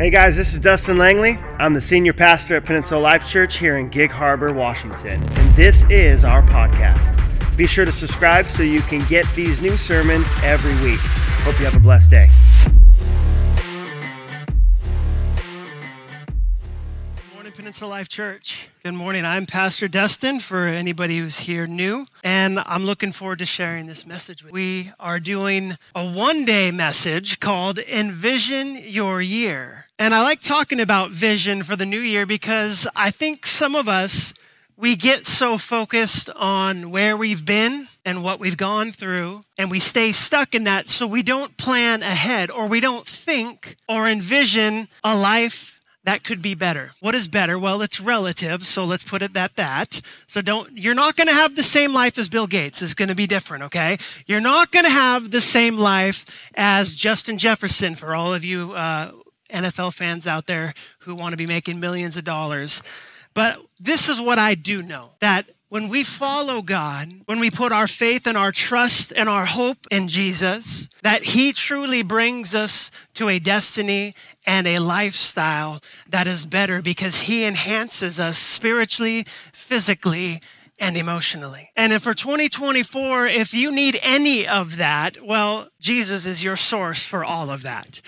Hey guys, this is Dustin Langley. I'm the senior pastor at Peninsula Life Church here in Gig Harbor, Washington, and this is our podcast. Be sure to subscribe so you can get these new sermons every week. Hope you have a blessed day. Good morning, Peninsula Life Church. Good morning. I'm Pastor Dustin for anybody who's here new, and I'm looking forward to sharing this message with you. We are doing a one day message called Envision Your Year. And I like talking about vision for the new year because I think some of us, we get so focused on where we've been and what we've gone through, and we stay stuck in that so we don't plan ahead or we don't think or envision a life that could be better. What is better? Well, it's relative, so let's put it that that. So don't you're not going to have the same life as Bill Gates. It's going to be different, okay? You're not going to have the same life as Justin Jefferson for all of you uh, NFL fans out there who want to be making millions of dollars. But this is what I do know that when we follow God, when we put our faith and our trust and our hope in Jesus, that He truly brings us to a destiny and a lifestyle that is better because He enhances us spiritually, physically, and emotionally. And if for 2024, if you need any of that, well, Jesus is your source for all of that.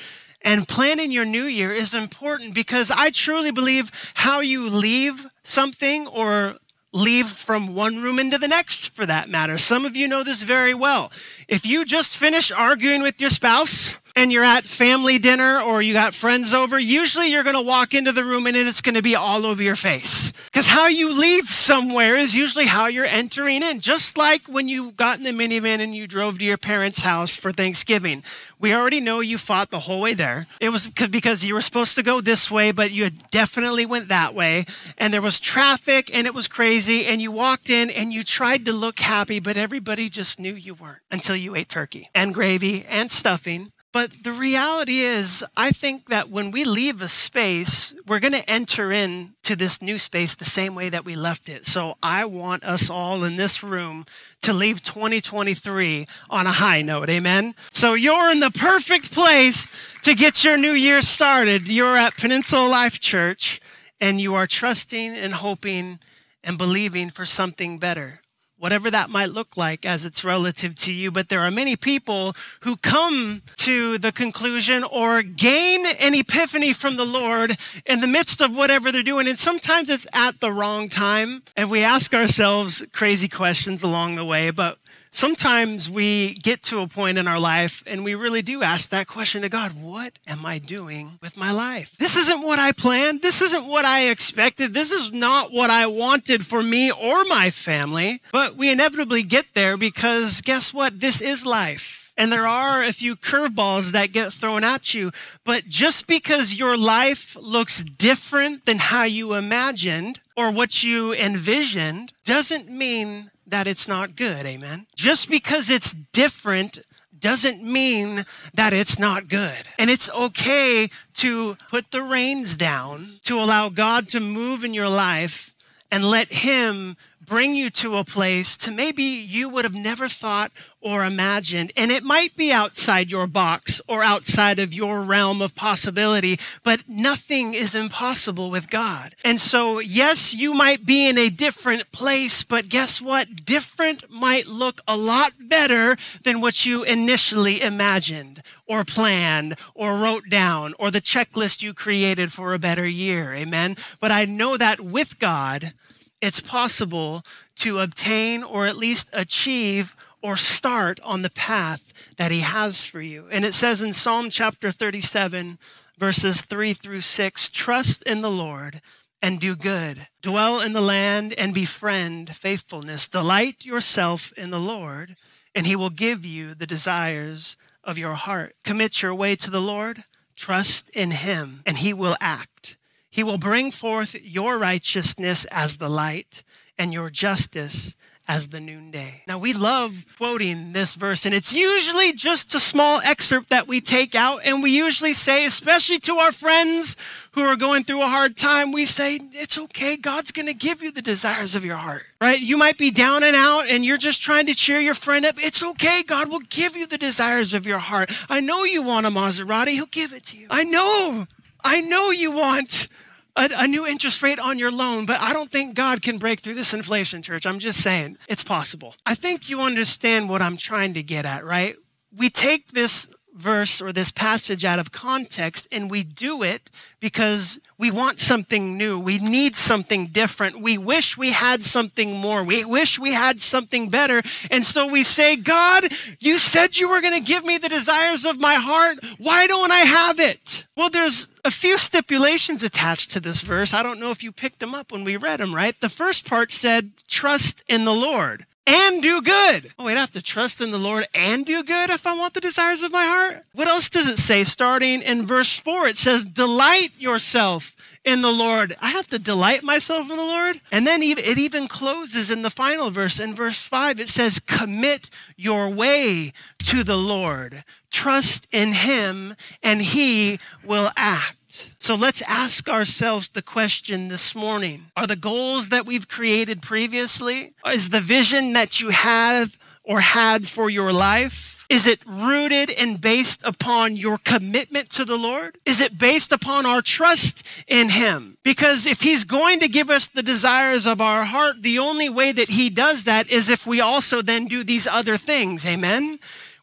And planning your new year is important because I truly believe how you leave something or leave from one room into the next for that matter. Some of you know this very well. If you just finish arguing with your spouse, and you're at family dinner or you got friends over, usually you're going to walk into the room and it's going to be all over your face. Because how you leave somewhere is usually how you're entering in. Just like when you got in the minivan and you drove to your parents' house for Thanksgiving. We already know you fought the whole way there. It was because you were supposed to go this way, but you definitely went that way. And there was traffic and it was crazy. And you walked in and you tried to look happy, but everybody just knew you weren't until you ate turkey and gravy and stuffing but the reality is, I think that when we leave a space, we're going to enter into this new space the same way that we left it. So I want us all in this room to leave 2023 on a high note. Amen. So you're in the perfect place to get your new year started. You're at Peninsula Life Church and you are trusting and hoping and believing for something better whatever that might look like as it's relative to you. But there are many people who come to the conclusion or gain an epiphany from the Lord in the midst of whatever they're doing. And sometimes it's at the wrong time. And we ask ourselves crazy questions along the way. But sometimes we get to a point in our life and we really do ask that question to God What am I doing with my life? This isn't what I planned. This isn't what I expected. This is not what I wanted for me or my family. But we inevitably get there because guess what? This is life. And there are a few curveballs that get thrown at you. But just because your life looks different than how you imagined or what you envisioned doesn't mean that it's not good. Amen. Just because it's different doesn't mean that it's not good. And it's okay to put the reins down, to allow God to move in your life and let Him bring you to a place to maybe you would have never thought or imagined. And it might be outside your box or outside of your realm of possibility, but nothing is impossible with God. And so, yes, you might be in a different place, but guess what? Different might look a lot better than what you initially imagined or planned or wrote down or the checklist you created for a better year. Amen. But I know that with God, it's possible to obtain or at least achieve or start on the path that he has for you. And it says in Psalm chapter 37, verses 3 through 6 Trust in the Lord and do good, dwell in the land and befriend faithfulness. Delight yourself in the Lord, and he will give you the desires of your heart. Commit your way to the Lord, trust in him, and he will act. He will bring forth your righteousness as the light and your justice as the noonday. Now, we love quoting this verse, and it's usually just a small excerpt that we take out, and we usually say, especially to our friends who are going through a hard time, we say, It's okay. God's going to give you the desires of your heart, right? You might be down and out, and you're just trying to cheer your friend up. It's okay. God will give you the desires of your heart. I know you want a Maserati, He'll give it to you. I know I know you want a, a, new interest rate on your loan, but I don't think God can break through this inflation, church. I'm just saying it's possible. I think you understand what I'm trying to get at, right? We take this verse or this passage out of context and we do it because we want something new. We need something different. We wish we had something more. We wish we had something better. And so we say, God, you said you were going to give me the desires of my heart. Why don't I have it? Well, there's a few stipulations attached to this verse. I don't know if you picked them up when we read them, right? The first part said, trust in the Lord and do good. Oh, wait, I have to trust in the Lord and do good if I want the desires of my heart? What else does it say? Starting in verse 4, it says, Delight yourself in the Lord. I have to delight myself in the Lord. And then it even closes in the final verse. In verse 5, it says, Commit your way to the Lord. Trust in him, and he will act. So let's ask ourselves the question this morning Are the goals that we've created previously, is the vision that you have or had for your life? Is it rooted and based upon your commitment to the Lord? Is it based upon our trust in Him? Because if He's going to give us the desires of our heart, the only way that He does that is if we also then do these other things. Amen?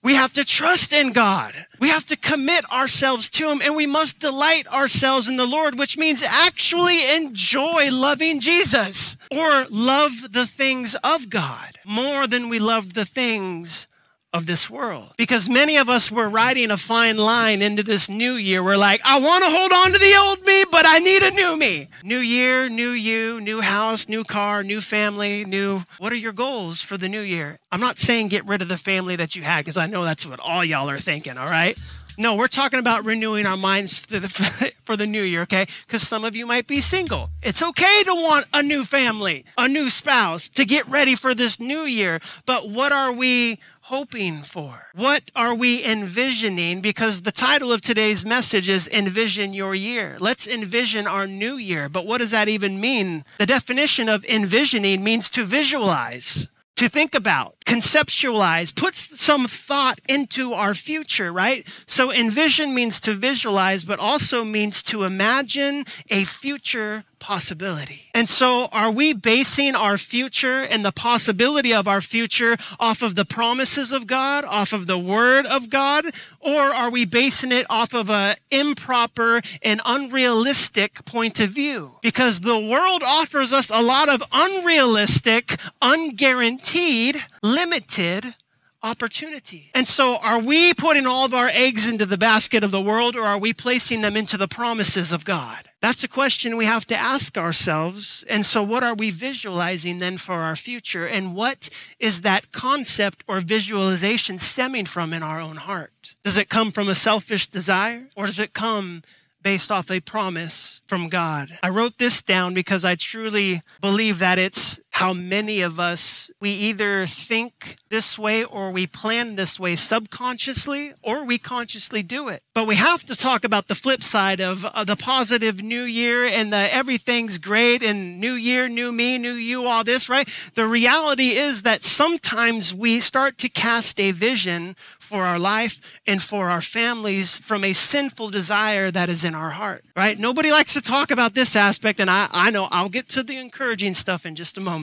We have to trust in God. We have to commit ourselves to Him and we must delight ourselves in the Lord, which means actually enjoy loving Jesus or love the things of God more than we love the things of this world. Because many of us were riding a fine line into this new year. We're like, I want to hold on to the old me, but I need a new me. New year, new you, new house, new car, new family, new. What are your goals for the new year? I'm not saying get rid of the family that you had, because I know that's what all y'all are thinking, all right? No, we're talking about renewing our minds for the, for the new year, okay? Because some of you might be single. It's okay to want a new family, a new spouse, to get ready for this new year. But what are we hoping for? What are we envisioning? Because the title of today's message is Envision Your Year. Let's envision our new year. But what does that even mean? The definition of envisioning means to visualize, to think about, conceptualize, put some thought into our future, right? So envision means to visualize, but also means to imagine a future possibility. And so, are we basing our future and the possibility of our future off of the promises of God, off of the word of God, or are we basing it off of an improper and unrealistic point of view? Because the world offers us a lot of unrealistic, unguaranteed, limited opportunity. And so, are we putting all of our eggs into the basket of the world or are we placing them into the promises of God? That's a question we have to ask ourselves. And so, what are we visualizing then for our future? And what is that concept or visualization stemming from in our own heart? Does it come from a selfish desire or does it come based off a promise from God. I wrote this down because I truly believe that it's how many of us, we either think this way or we plan this way subconsciously or we consciously do it. But we have to talk about the flip side of uh, the positive new year and the everything's great and new year, new me, new you, all this, right? The reality is that sometimes we start to cast a vision for our life and for our families from a sinful desire that is in our heart, right? Nobody likes to talk about this aspect, and I, I know I'll get to the encouraging stuff in just a moment.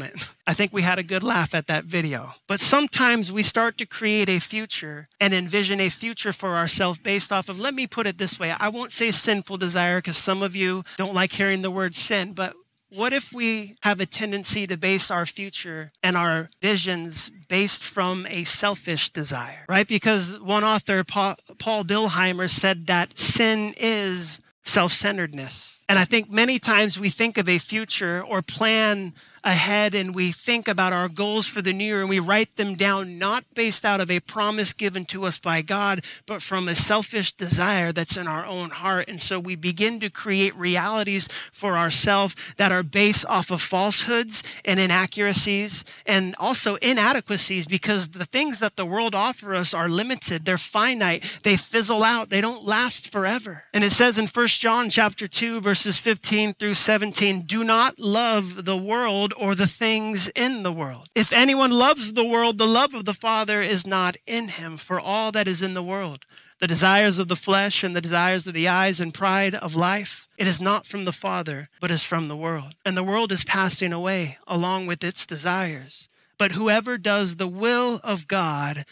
I think we had a good laugh at that video. But sometimes we start to create a future and envision a future for ourselves based off of, let me put it this way. I won't say sinful desire because some of you don't like hearing the word sin, but what if we have a tendency to base our future and our visions based from a selfish desire, right? Because one author, Paul Billheimer, said that sin is self centeredness. And I think many times we think of a future or plan ahead and we think about our goals for the new year and we write them down not based out of a promise given to us by God, but from a selfish desire that's in our own heart. And so we begin to create realities for ourselves that are based off of falsehoods and inaccuracies and also inadequacies because the things that the world offer us are limited, they're finite, they fizzle out, they don't last forever. And it says in 1 John chapter 2 verses 15 through 17, do not love the world or the things in the world. If anyone loves the world, the love of the Father is not in him. For all that is in the world, the desires of the flesh and the desires of the eyes and pride of life. It is not from the Father, but is from the world. And the world is passing away along with its desires. But whoever does the will of God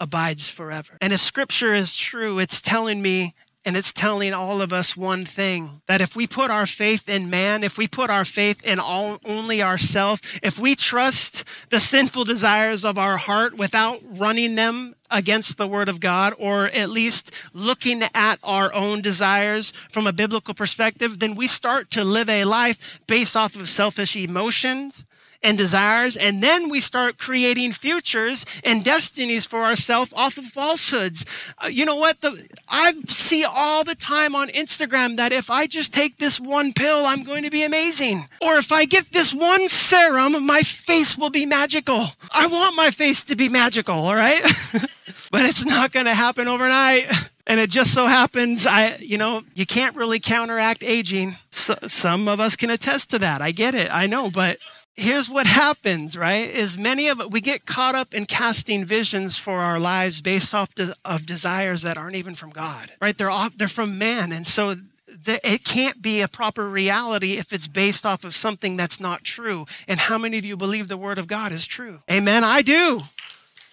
abides forever. And if scripture is true, it's telling me and it's telling all of us one thing that if we put our faith in man, if we put our faith in all, only ourselves, if we trust the sinful desires of our heart without running them against the word of God, or at least looking at our own desires from a biblical perspective, then we start to live a life based off of selfish emotions and desires, and then we start creating futures and destinies for ourselves off of falsehoods. Uh, you know what? The, I see all the time on Instagram that if I just take this one pill, I'm going to be amazing. Or if I get this one serum, my face will be magical. I want my face to be magical, all right? but it's not going to happen overnight. And it just so happens, I, you know, you can't really counteract aging. So, some of us can attest to that. I get it. I know, but here's what happens, right? Is many of it, we get caught up in casting visions for our lives based off de- of desires that aren't even from God, right? They're off, they're from man. And so the, it can't be a proper reality if it's based off of something that's not true. And how many of you believe the word of God is true? Amen. I do.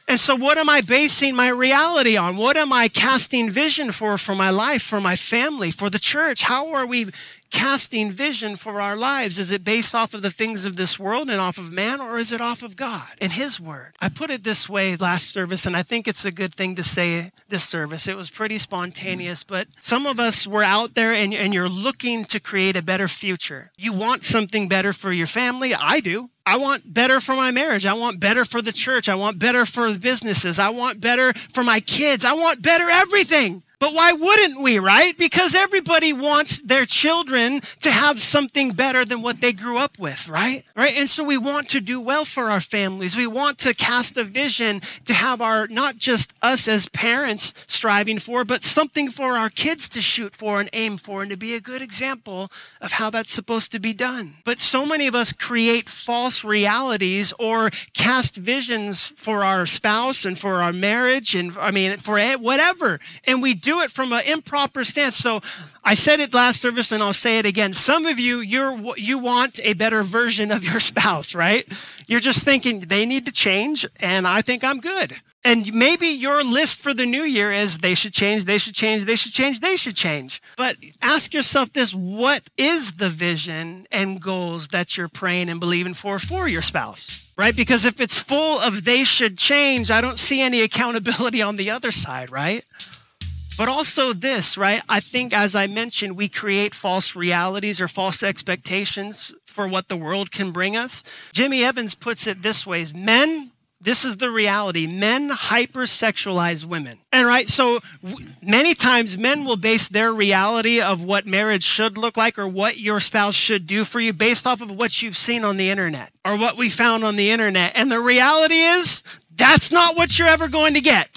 And so, what am I basing my reality on? What am I casting vision for for my life, for my family, for the church? How are we casting vision for our lives? Is it based off of the things of this world and off of man, or is it off of God and His Word? I put it this way last service, and I think it's a good thing to say this service. It was pretty spontaneous, but some of us were out there and, and you're looking to create a better future. You want something better for your family. I do. I want better for my marriage. I want better for the church. I want better for the businesses. I want better for my kids. I want better everything. But why wouldn't we, right? Because everybody wants their children to have something better than what they grew up with, right? Right? And so we want to do well for our families. We want to cast a vision to have our, not just us as parents striving for, but something for our kids to shoot for and aim for and to be a good example of how that's supposed to be done. But so many of us create false realities or cast visions for our spouse and for our marriage and, I mean, for whatever. And we do do it from an improper stance. So I said it last service and I'll say it again. Some of you, you're, you want a better version of your spouse, right? You're just thinking they need to change and I think I'm good. And maybe your list for the new year is they should change, they should change, they should change, they should change. But ask yourself this what is the vision and goals that you're praying and believing for for your spouse? Right? Because if it's full of they should change, I don't see any accountability on the other side, right? But also, this, right? I think, as I mentioned, we create false realities or false expectations for what the world can bring us. Jimmy Evans puts it this way men, this is the reality. Men hypersexualize women. And right, so many times men will base their reality of what marriage should look like or what your spouse should do for you based off of what you've seen on the internet or what we found on the internet. And the reality is that's not what you're ever going to get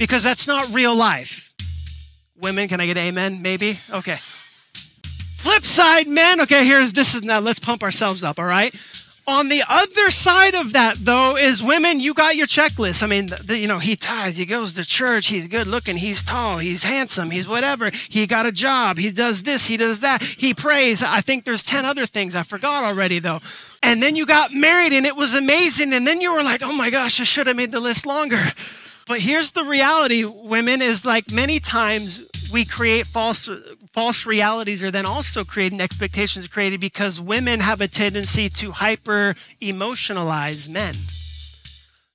because that's not real life. Women, can I get amen? Maybe? Okay. Flip side, men. Okay, here's this is now let's pump ourselves up, all right? On the other side of that, though, is women, you got your checklist. I mean, the, the, you know, he ties, he goes to church, he's good looking, he's tall, he's handsome, he's whatever. He got a job, he does this, he does that, he prays. I think there's 10 other things I forgot already, though. And then you got married and it was amazing. And then you were like, oh my gosh, I should have made the list longer. But here's the reality, women, is like many times we create false false realities are then also creating expectations created because women have a tendency to hyper emotionalize men.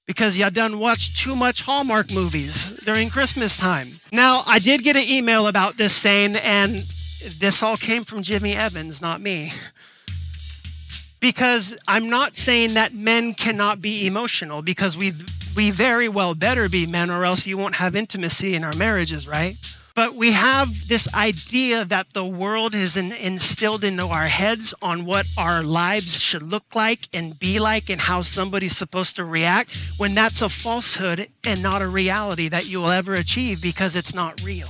Because y'all done watched too much Hallmark movies during Christmas time. Now, I did get an email about this saying, and this all came from Jimmy Evans, not me because I'm not saying that men cannot be emotional because we we very well better be men or else you won't have intimacy in our marriages, right? But we have this idea that the world is in, instilled into our heads on what our lives should look like and be like and how somebody's supposed to react when that's a falsehood and not a reality that you will ever achieve because it's not real.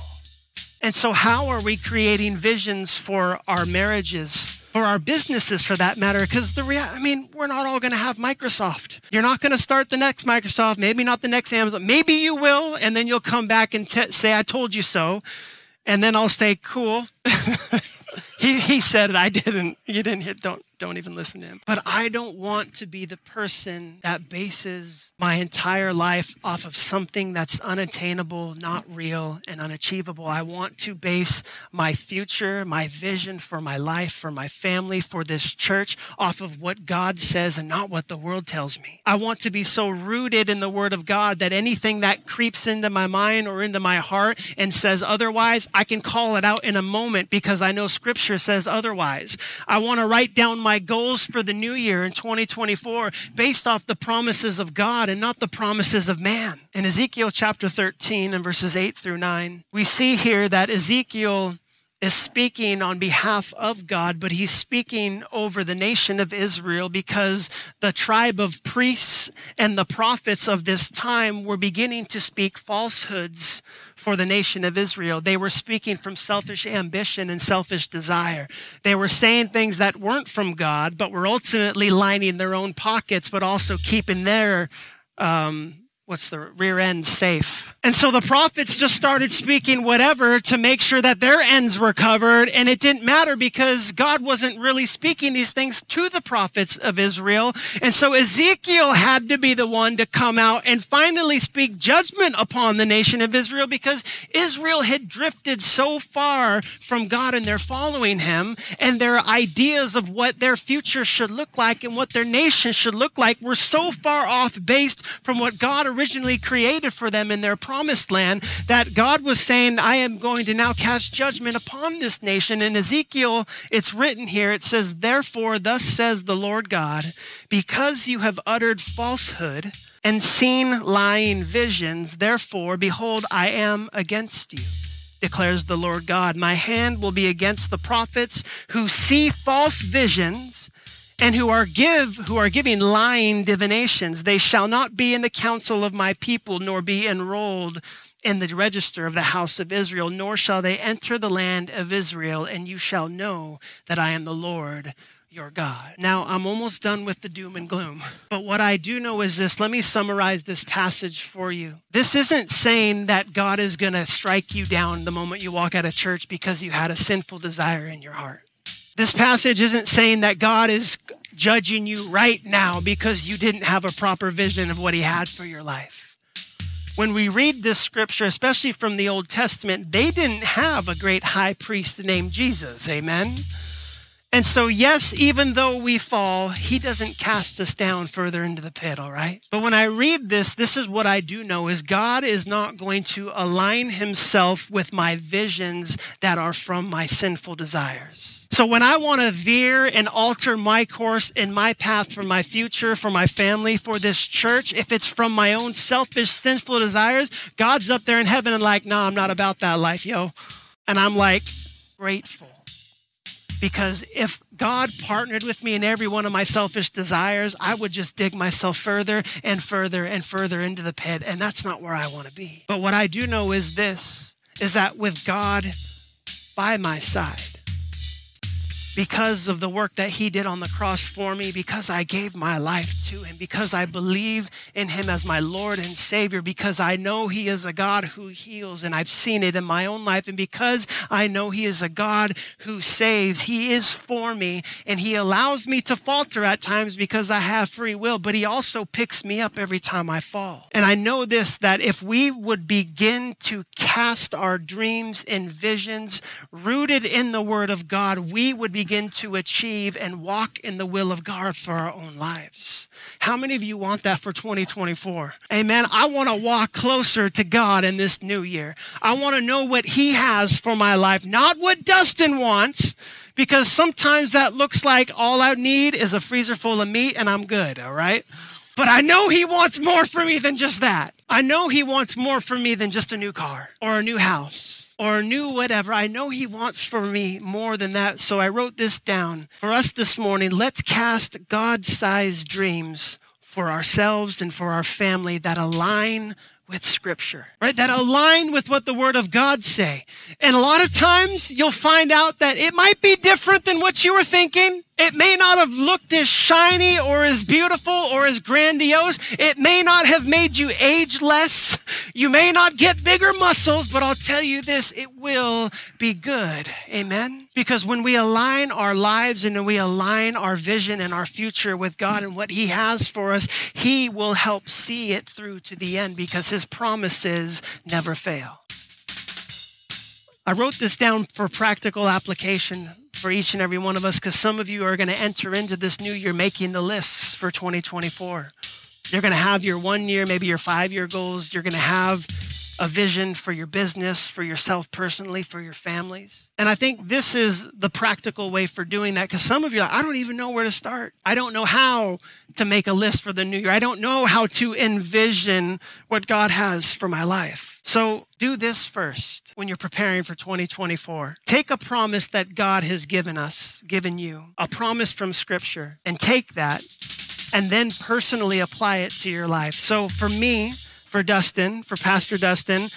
And so, how are we creating visions for our marriages for our businesses for that matter because the rea- i mean we're not all going to have microsoft. You're not going to start the next microsoft maybe not the next amazon maybe you will and then you'll come back and t- say i told you so and then i'll say cool he, he said it i didn't you didn't hit don't don't even listen to him. But I don't want to be the person that bases my entire life off of something that's unattainable, not real, and unachievable. I want to base my future, my vision for my life, for my family, for this church off of what God says and not what the world tells me. I want to be so rooted in the Word of God that anything that creeps into my mind or into my heart and says otherwise, I can call it out in a moment because I know Scripture says otherwise. I want to write down my goals for the new year in 2024 based off the promises of God and not the promises of man. In Ezekiel chapter 13 and verses 8 through 9, we see here that Ezekiel is speaking on behalf of God, but he's speaking over the nation of Israel because the tribe of priests and the prophets of this time were beginning to speak falsehoods for the nation of Israel. They were speaking from selfish ambition and selfish desire. They were saying things that weren't from God, but were ultimately lining their own pockets, but also keeping their um, what's the rear end safe. And so the prophets just started speaking whatever to make sure that their ends were covered. And it didn't matter because God wasn't really speaking these things to the prophets of Israel. And so Ezekiel had to be the one to come out and finally speak judgment upon the nation of Israel because Israel had drifted so far from God and they're following him and their ideas of what their future should look like and what their nation should look like were so far off based from what God originally created for them in their promised land, that God was saying, I am going to now cast judgment upon this nation. In Ezekiel, it's written here, it says, Therefore, thus says the Lord God, because you have uttered falsehood and seen lying visions, therefore, behold, I am against you declares the Lord God. My hand will be against the prophets who see false visions and who are give who are giving lying divinations they shall not be in the council of my people nor be enrolled in the register of the house of Israel nor shall they enter the land of Israel and you shall know that I am the Lord your God. Now, I'm almost done with the doom and gloom. But what I do know is this. Let me summarize this passage for you. This isn't saying that God is going to strike you down the moment you walk out of church because you had a sinful desire in your heart. This passage isn't saying that God is judging you right now because you didn't have a proper vision of what he had for your life. When we read this scripture, especially from the Old Testament, they didn't have a great high priest named Jesus. Amen. And so, yes, even though we fall, he doesn't cast us down further into the pit, all right? But when I read this, this is what I do know is God is not going to align himself with my visions that are from my sinful desires. So when I want to veer and alter my course and my path for my future, for my family, for this church, if it's from my own selfish, sinful desires, God's up there in heaven and like, no, nah, I'm not about that life, yo. And I'm like, grateful because if God partnered with me in every one of my selfish desires, I would just dig myself further and further and further into the pit. And that's not where I want to be. But what I do know is this is that with God by my side, because of the work that he did on the cross for me, because I gave my life to him, because I believe in him as my Lord and Savior, because I know he is a God who heals and I've seen it in my own life, and because I know he is a God who saves, he is for me and he allows me to falter at times because I have free will, but he also picks me up every time I fall. And I know this that if we would begin to cast our dreams and visions rooted in the Word of God, we would be begin to achieve and walk in the will of God for our own lives. How many of you want that for 2024? Amen. I want to walk closer to God in this new year. I want to know what He has for my life, not what Dustin wants, because sometimes that looks like all I need is a freezer full of meat and I'm good, all right? But I know He wants more for me than just that. I know He wants more for me than just a new car or a new house or new whatever. I know He wants for me more than that. So I wrote this down for us this morning. Let's cast God sized dreams for ourselves and for our family that align with scripture, right? That align with what the word of God say. And a lot of times you'll find out that it might be different than what you were thinking. It may not have looked as shiny or as beautiful or as grandiose. It may not have made you age less. You may not get bigger muscles, but I'll tell you this, it will be good. Amen. Because when we align our lives and we align our vision and our future with God and what He has for us, He will help see it through to the end because His promises never fail. I wrote this down for practical application for each and every one of us because some of you are going to enter into this new year making the lists for 2024. You're going to have your one year, maybe your five year goals. You're going to have a vision for your business, for yourself personally, for your families. And I think this is the practical way for doing that because some of you are like, I don't even know where to start. I don't know how to make a list for the new year. I don't know how to envision what God has for my life. So do this first when you're preparing for 2024. Take a promise that God has given us, given you, a promise from Scripture, and take that and then personally apply it to your life. So for me, for Dustin, for Pastor Dustin,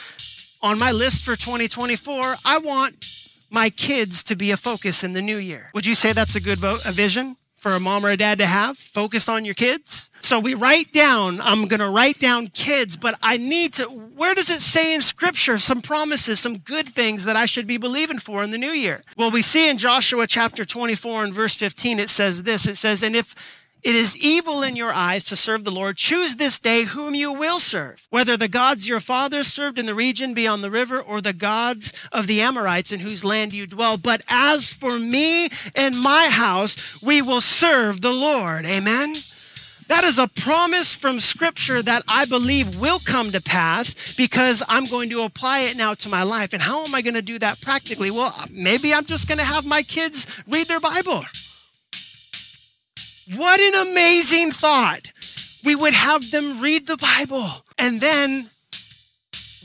on my list for 2024, I want my kids to be a focus in the new year. Would you say that's a good vote, a vision? for a mom or a dad to have. Focus on your kids. So we write down, I'm going to write down kids, but I need to, where does it say in scripture some promises, some good things that I should be believing for in the new year? Well, we see in Joshua chapter 24 and verse 15, it says this it says, And if it is evil in your eyes to serve the Lord. Choose this day whom you will serve, whether the gods your fathers served in the region beyond the river or the gods of the Amorites in whose land you dwell. But as for me and my house, we will serve the Lord. Amen. That is a promise from Scripture that I believe will come to pass because I'm going to apply it now to my life. And how am I going to do that practically? Well, maybe I'm just going to have my kids read their Bible. What an amazing thought. We would have them read the Bible and then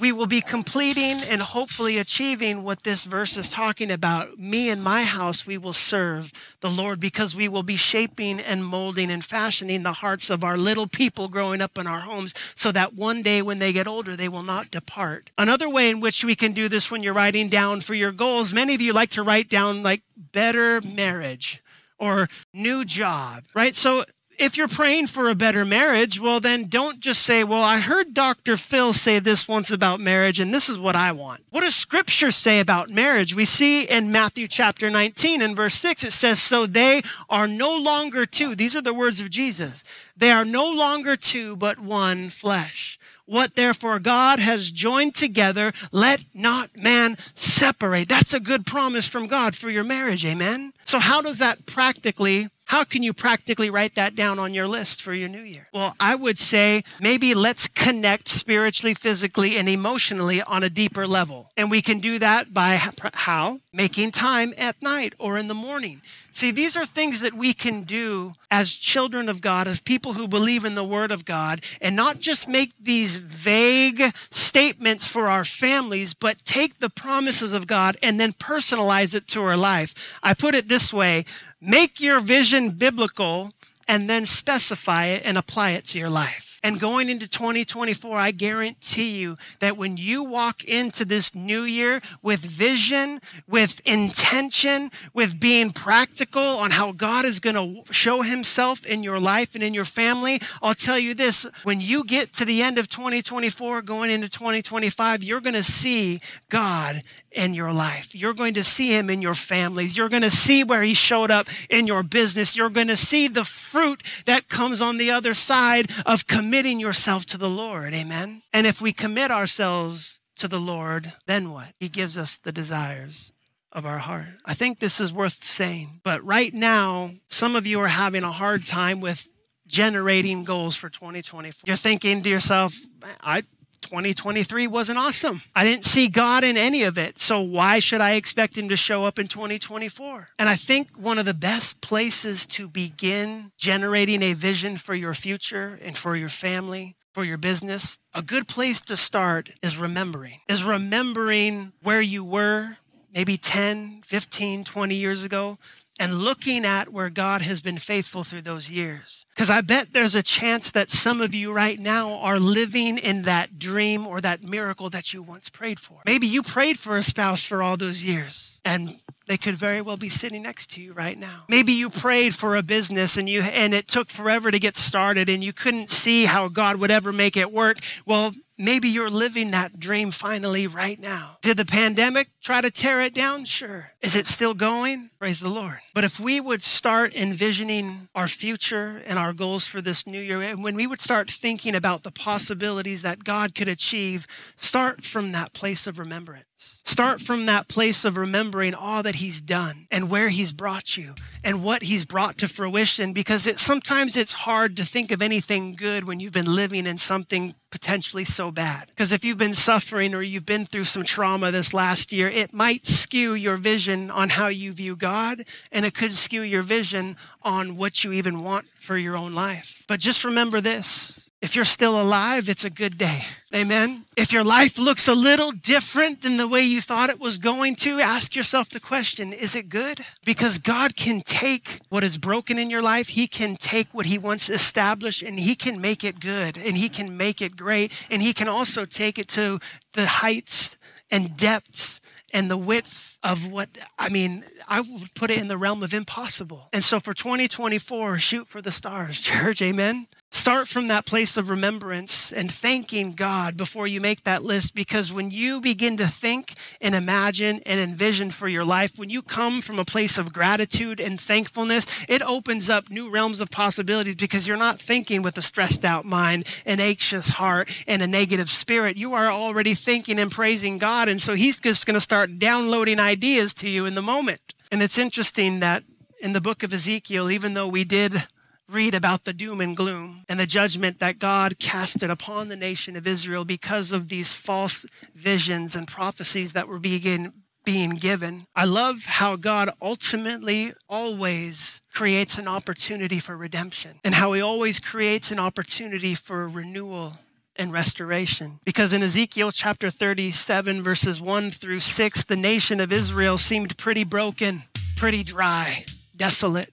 we will be completing and hopefully achieving what this verse is talking about. Me and my house, we will serve the Lord because we will be shaping and molding and fashioning the hearts of our little people growing up in our homes so that one day when they get older, they will not depart. Another way in which we can do this when you're writing down for your goals, many of you like to write down like better marriage or new job, right? So if you're praying for a better marriage, well, then don't just say, Well, I heard Dr. Phil say this once about marriage, and this is what I want. What does scripture say about marriage? We see in Matthew chapter 19 and verse 6, it says, So they are no longer two. These are the words of Jesus. They are no longer two, but one flesh. What therefore God has joined together, let not man separate. That's a good promise from God for your marriage. Amen. So, how does that practically how can you practically write that down on your list for your new year? Well, I would say maybe let's connect spiritually, physically, and emotionally on a deeper level. And we can do that by how? Making time at night or in the morning. See, these are things that we can do as children of God, as people who believe in the Word of God, and not just make these vague statements for our families, but take the promises of God and then personalize it to our life. I put it this way Make your vision biblical and then specify it and apply it to your life. And going into 2024, I guarantee you that when you walk into this new year with vision, with intention, with being practical on how God is going to show himself in your life and in your family, I'll tell you this when you get to the end of 2024, going into 2025, you're going to see God in your life. You're going to see him in your families. You're going to see where he showed up in your business. You're going to see the fruit that comes on the other side of committing yourself to the Lord. Amen. And if we commit ourselves to the Lord, then what? He gives us the desires of our heart. I think this is worth saying. But right now, some of you are having a hard time with generating goals for 2024. You're thinking to yourself, I 2023 wasn't awesome. I didn't see God in any of it. So why should I expect him to show up in 2024? And I think one of the best places to begin generating a vision for your future and for your family, for your business, a good place to start is remembering. Is remembering where you were maybe 10, 15, 20 years ago and looking at where God has been faithful through those years. Because I bet there's a chance that some of you right now are living in that dream or that miracle that you once prayed for. Maybe you prayed for a spouse for all those years and they could very well be sitting next to you right now. Maybe you prayed for a business and you and it took forever to get started and you couldn't see how God would ever make it work. Well, maybe you're living that dream finally right now. Did the pandemic try to tear it down? Sure. Is it still going? Praise the Lord. But if we would start envisioning our future and our goals for this new year, and when we would start thinking about the possibilities that God could achieve, start from that place of remembrance. Start from that place of remembering all that He's done and where He's brought you and what He's brought to fruition because it, sometimes it's hard to think of anything good when you've been living in something potentially so bad. Because if you've been suffering or you've been through some trauma this last year, it might skew your vision on how you view God and it could skew your vision on what you even want for your own life. But just remember this if you're still alive, it's a good day. Amen. If your life looks a little different than the way you thought it was going to, ask yourself the question is it good? Because God can take what is broken in your life, He can take what He wants established, and He can make it good, and He can make it great, and He can also take it to the heights and depths and the width of what, I mean, I would put it in the realm of impossible. And so for 2024, shoot for the stars, church. Amen. Start from that place of remembrance and thanking God before you make that list because when you begin to think and imagine and envision for your life, when you come from a place of gratitude and thankfulness, it opens up new realms of possibilities because you're not thinking with a stressed out mind, an anxious heart, and a negative spirit. You are already thinking and praising God. And so He's just going to start downloading ideas to you in the moment. And it's interesting that in the book of Ezekiel, even though we did read about the doom and gloom and the judgment that God casted upon the nation of Israel because of these false visions and prophecies that were being, being given. I love how God ultimately always creates an opportunity for redemption and how he always creates an opportunity for renewal and restoration. Because in Ezekiel chapter 37, verses 1 through 6, the nation of Israel seemed pretty broken, pretty dry, desolate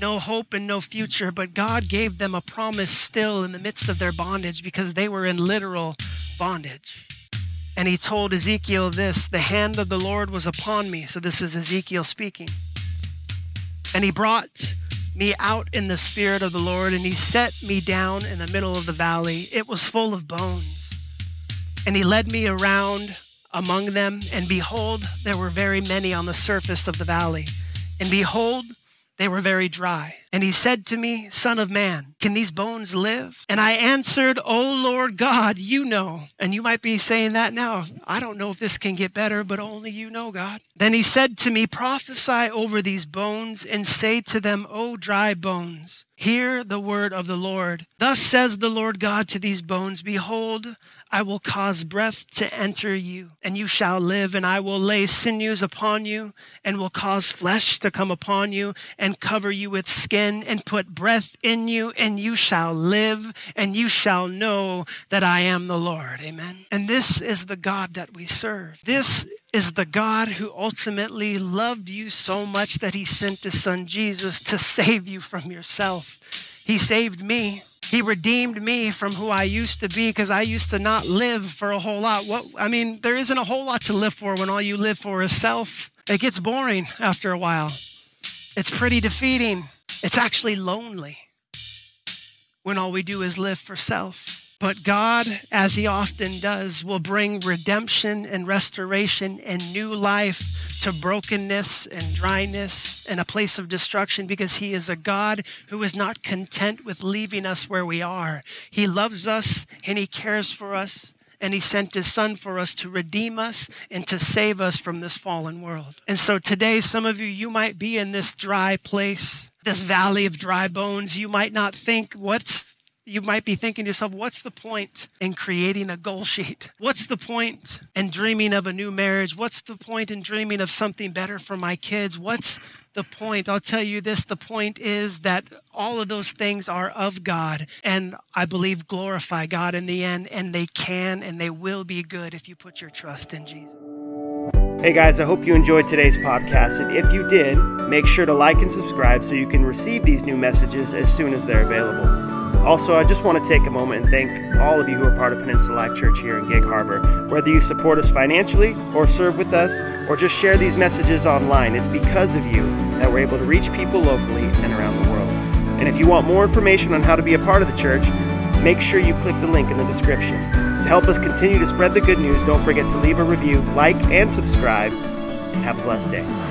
no hope and no future, but God gave them a promise still in the midst of their bondage because they were in literal bondage. And he told Ezekiel this the hand of the Lord was upon me. So this is Ezekiel speaking. And he brought me out in the spirit of the Lord, and he set me down in the middle of the valley. It was full of bones. And he led me around among them, and behold, there were very many on the surface of the valley. And behold, they were very dry. And he said to me, Son of man, can these bones live? And I answered, O Lord God, you know. And you might be saying that now. I don't know if this can get better, but only you know, God. Then he said to me, Prophesy over these bones and say to them, O dry bones, hear the word of the Lord. Thus says the Lord God to these bones, Behold, I will cause breath to enter you, and you shall live, and I will lay sinews upon you, and will cause flesh to come upon you, and cover you with skin, and put breath in you, and you shall live, and you shall know that I am the Lord. Amen. And this is the God that we serve. This is the God who ultimately loved you so much that he sent his son Jesus to save you from yourself. He saved me. He redeemed me from who I used to be because I used to not live for a whole lot. What I mean, there isn't a whole lot to live for when all you live for is self. It gets boring after a while. It's pretty defeating. It's actually lonely when all we do is live for self. But God, as He often does, will bring redemption and restoration and new life to brokenness and dryness and a place of destruction because He is a God who is not content with leaving us where we are. He loves us and He cares for us. And he sent his son for us to redeem us and to save us from this fallen world. And so today, some of you, you might be in this dry place, this valley of dry bones. You might not think, what's you might be thinking to yourself, what's the point in creating a goal sheet? What's the point in dreaming of a new marriage? What's the point in dreaming of something better for my kids? What's the point? I'll tell you this the point is that all of those things are of God and I believe glorify God in the end, and they can and they will be good if you put your trust in Jesus. Hey guys, I hope you enjoyed today's podcast. And if you did, make sure to like and subscribe so you can receive these new messages as soon as they're available. Also, I just want to take a moment and thank all of you who are part of Peninsula Life Church here in Gig Harbor. Whether you support us financially, or serve with us, or just share these messages online, it's because of you that we're able to reach people locally and around the world. And if you want more information on how to be a part of the church, make sure you click the link in the description. To help us continue to spread the good news, don't forget to leave a review, like, and subscribe. Have a blessed day.